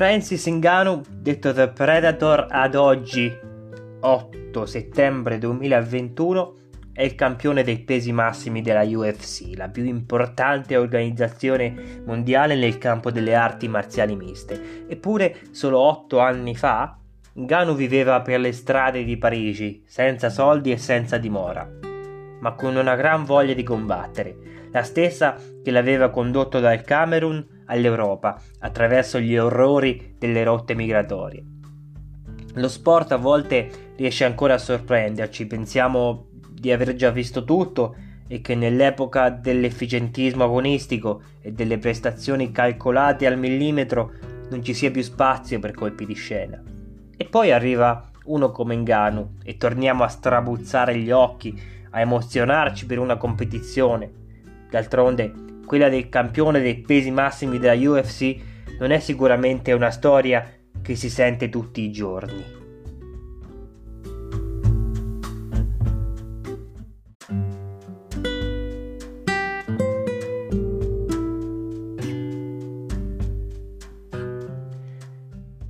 Francis Ngannou, detto The Predator ad oggi, 8 settembre 2021, è il campione dei pesi massimi della UFC, la più importante organizzazione mondiale nel campo delle arti marziali miste. Eppure, solo 8 anni fa, Ngannou viveva per le strade di Parigi, senza soldi e senza dimora, ma con una gran voglia di combattere, la stessa che l'aveva condotto dal Camerun all'Europa attraverso gli orrori delle rotte migratorie. Lo sport a volte riesce ancora a sorprenderci, pensiamo di aver già visto tutto e che nell'epoca dell'efficientismo agonistico e delle prestazioni calcolate al millimetro non ci sia più spazio per colpi di scena. E poi arriva uno come Nganu e torniamo a strabuzzare gli occhi, a emozionarci per una competizione. D'altronde, quella del campione dei pesi massimi della UFC non è sicuramente una storia che si sente tutti i giorni.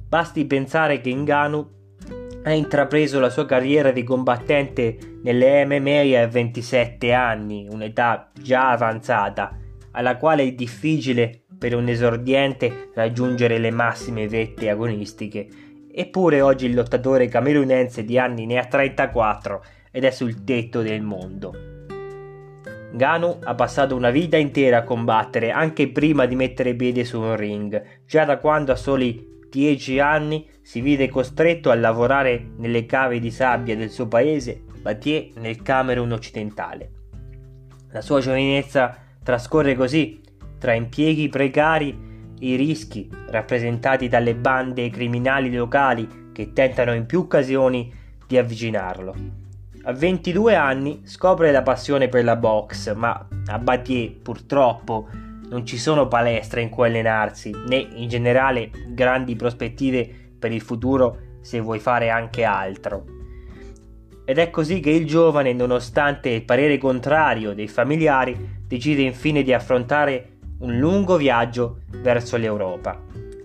Basti pensare che Ngannou ha intrapreso la sua carriera di combattente nelle MMA a 27 anni, un'età già avanzata, alla quale è difficile per un esordiente raggiungere le massime vette agonistiche. Eppure oggi il lottatore camerunense di anni ne ha 34 ed è sul tetto del mondo. Ganu ha passato una vita intera a combattere anche prima di mettere piede su un ring, già da quando a soli dieci anni si vide costretto a lavorare nelle cave di sabbia del suo paese, Batier, nel Camerun occidentale. La sua giovinezza trascorre così, tra impieghi precari i rischi rappresentati dalle bande criminali locali che tentano in più occasioni di avvicinarlo. A 22 anni scopre la passione per la box, ma a Batier purtroppo non ci sono palestre in cui allenarsi, né in generale grandi prospettive per il futuro se vuoi fare anche altro. Ed è così che il giovane, nonostante il parere contrario dei familiari, decide infine di affrontare un lungo viaggio verso l'Europa.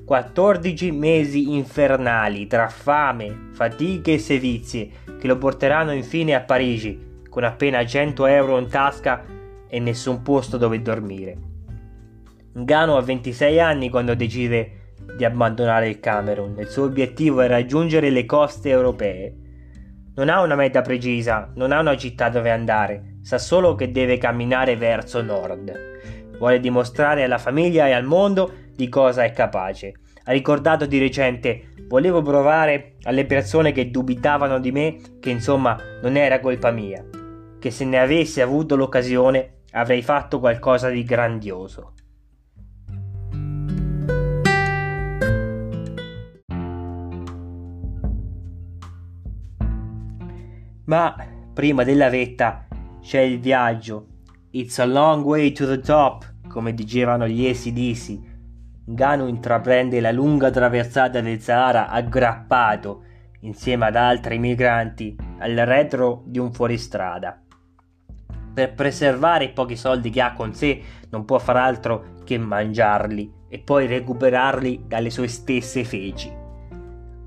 14 mesi infernali tra fame, fatiche e sevizie che lo porteranno infine a Parigi con appena 100 euro in tasca e nessun posto dove dormire. Gano ha 26 anni quando decide di abbandonare il Camerun. Il suo obiettivo è raggiungere le coste europee. Non ha una meta precisa, non ha una città dove andare, sa solo che deve camminare verso nord. Vuole dimostrare alla famiglia e al mondo di cosa è capace. Ha ricordato di recente: Volevo provare alle persone che dubitavano di me che insomma non era colpa mia, che se ne avessi avuto l'occasione avrei fatto qualcosa di grandioso. Ma prima della vetta c'è il viaggio. It's a long way to the top, come dicevano gli ACDC. Gano intraprende la lunga traversata del Sahara aggrappato, insieme ad altri migranti, al retro di un fuoristrada. Per preservare i pochi soldi che ha con sé, non può far altro che mangiarli e poi recuperarli dalle sue stesse feci.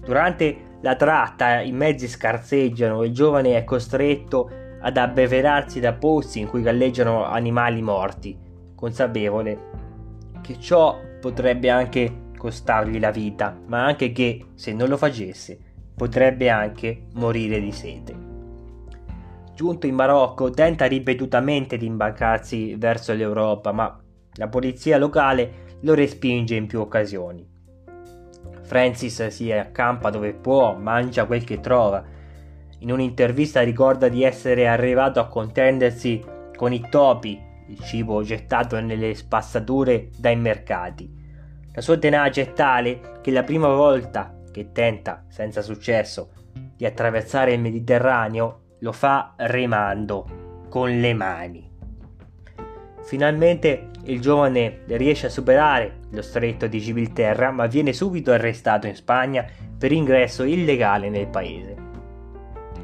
Durante la tratta, i mezzi scarseggiano il giovane è costretto ad abbeverarsi da pozzi in cui galleggiano animali morti, consapevole che ciò potrebbe anche costargli la vita, ma anche che, se non lo facesse, potrebbe anche morire di sete. Giunto in Marocco, tenta ripetutamente di imbarcarsi verso l'Europa, ma la polizia locale lo respinge in più occasioni. Francis si accampa dove può, mangia quel che trova. In un'intervista ricorda di essere arrivato a contendersi con i topi, il cibo gettato nelle spazzature dai mercati. La sua tenacia è tale che la prima volta che tenta, senza successo, di attraversare il Mediterraneo, lo fa remando con le mani. Finalmente il giovane riesce a superare lo stretto di Gibilterra, ma viene subito arrestato in Spagna per ingresso illegale nel paese.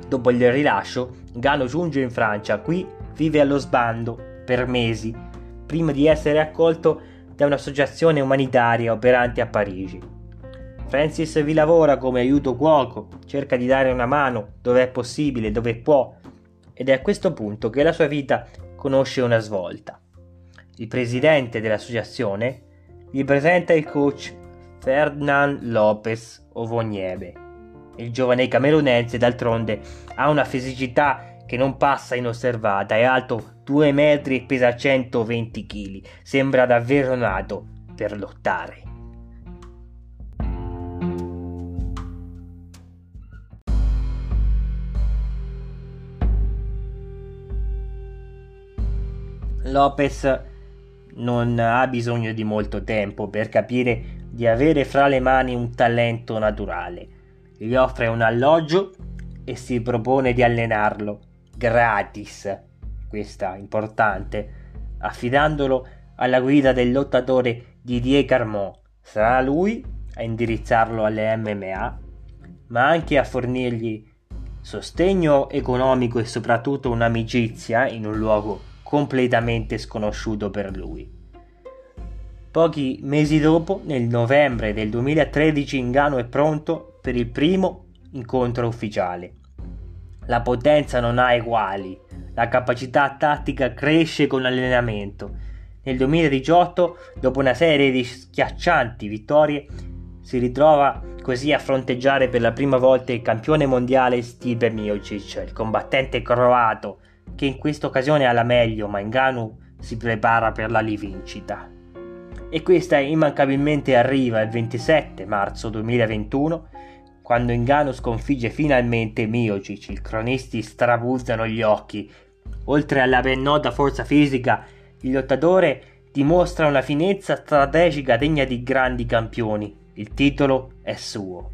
Dopo il rilascio, Gano giunge in Francia, qui vive allo sbando per mesi, prima di essere accolto da un'associazione umanitaria operante a Parigi. Francis vi lavora come aiuto cuoco, cerca di dare una mano dove è possibile, dove può, ed è a questo punto che la sua vita conosce una svolta. Il presidente dell'associazione gli presenta il coach Ferdinand Lopez Ovoniebe. Il giovane camerunense d'altronde ha una fisicità che non passa inosservata, è alto 2 metri e pesa 120 kg, sembra davvero nato per lottare. Lopez non ha bisogno di molto tempo per capire di avere fra le mani un talento naturale. Gli offre un alloggio e si propone di allenarlo gratis, questa importante, affidandolo alla guida del lottatore Didier Carmont. Sarà lui a indirizzarlo alle MMA, ma anche a fornirgli sostegno economico e soprattutto un'amicizia in un luogo completamente sconosciuto per lui. Pochi mesi dopo, nel novembre del 2013, Ingano è pronto per il primo incontro ufficiale. La potenza non ha eguali, la capacità tattica cresce con l'allenamento. Nel 2018, dopo una serie di schiaccianti vittorie, si ritrova così a fronteggiare per la prima volta il campione mondiale Stipe Miocic, il combattente croato che in questa occasione ha la meglio, ma Ngannou si prepara per la rivincita. E questa immancabilmente arriva il 27 marzo 2021, quando Ngannou sconfigge finalmente Miocic, i cronisti strabuzzano gli occhi. Oltre alla ben nota forza fisica, il lottatore dimostra una finezza strategica degna di grandi campioni. Il titolo è suo.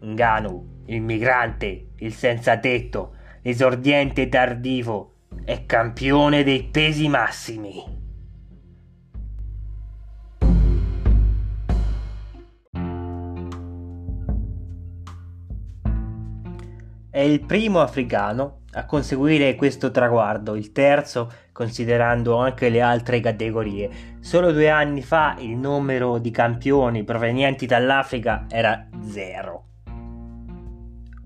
Ngannou, il migrante, il senza tetto, esordiente tardivo e campione dei pesi massimi. È il primo africano a conseguire questo traguardo, il terzo considerando anche le altre categorie. Solo due anni fa il numero di campioni provenienti dall'Africa era zero.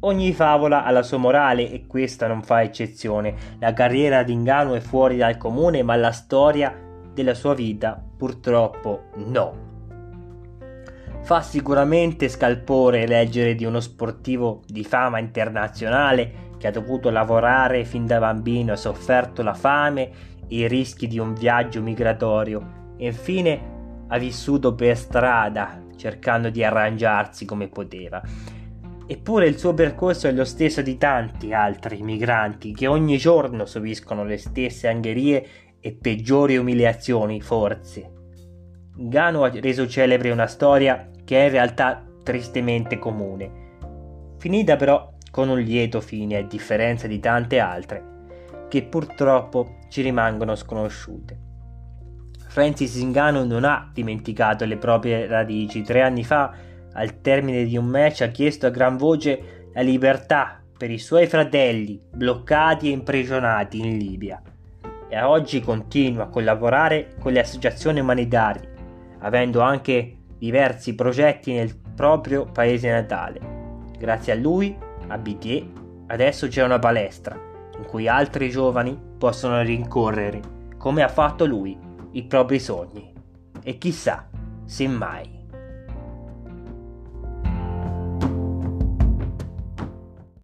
Ogni favola ha la sua morale e questa non fa eccezione. La carriera di Ingano è fuori dal comune, ma la storia della sua vita purtroppo no. Fa sicuramente scalpore leggere di uno sportivo di fama internazionale che ha dovuto lavorare fin da bambino, ha sofferto la fame e i rischi di un viaggio migratorio e infine ha vissuto per strada cercando di arrangiarsi come poteva. Eppure il suo percorso è lo stesso di tanti altri migranti che ogni giorno subiscono le stesse angherie e peggiori umiliazioni, forse. Gano ha reso celebre una storia che è in realtà tristemente comune, finita però con un lieto fine a differenza di tante altre che purtroppo ci rimangono sconosciute. Francis Ngannou non ha dimenticato le proprie radici. Tre anni fa al termine di un match ha chiesto a gran voce la libertà per i suoi fratelli bloccati e imprigionati in Libia e oggi continua a collaborare con le associazioni umanitarie, avendo anche diversi progetti nel proprio paese natale. Grazie a lui, a BTE, adesso c'è una palestra in cui altri giovani possono rincorrere, come ha fatto lui, i propri sogni. E chissà, se mai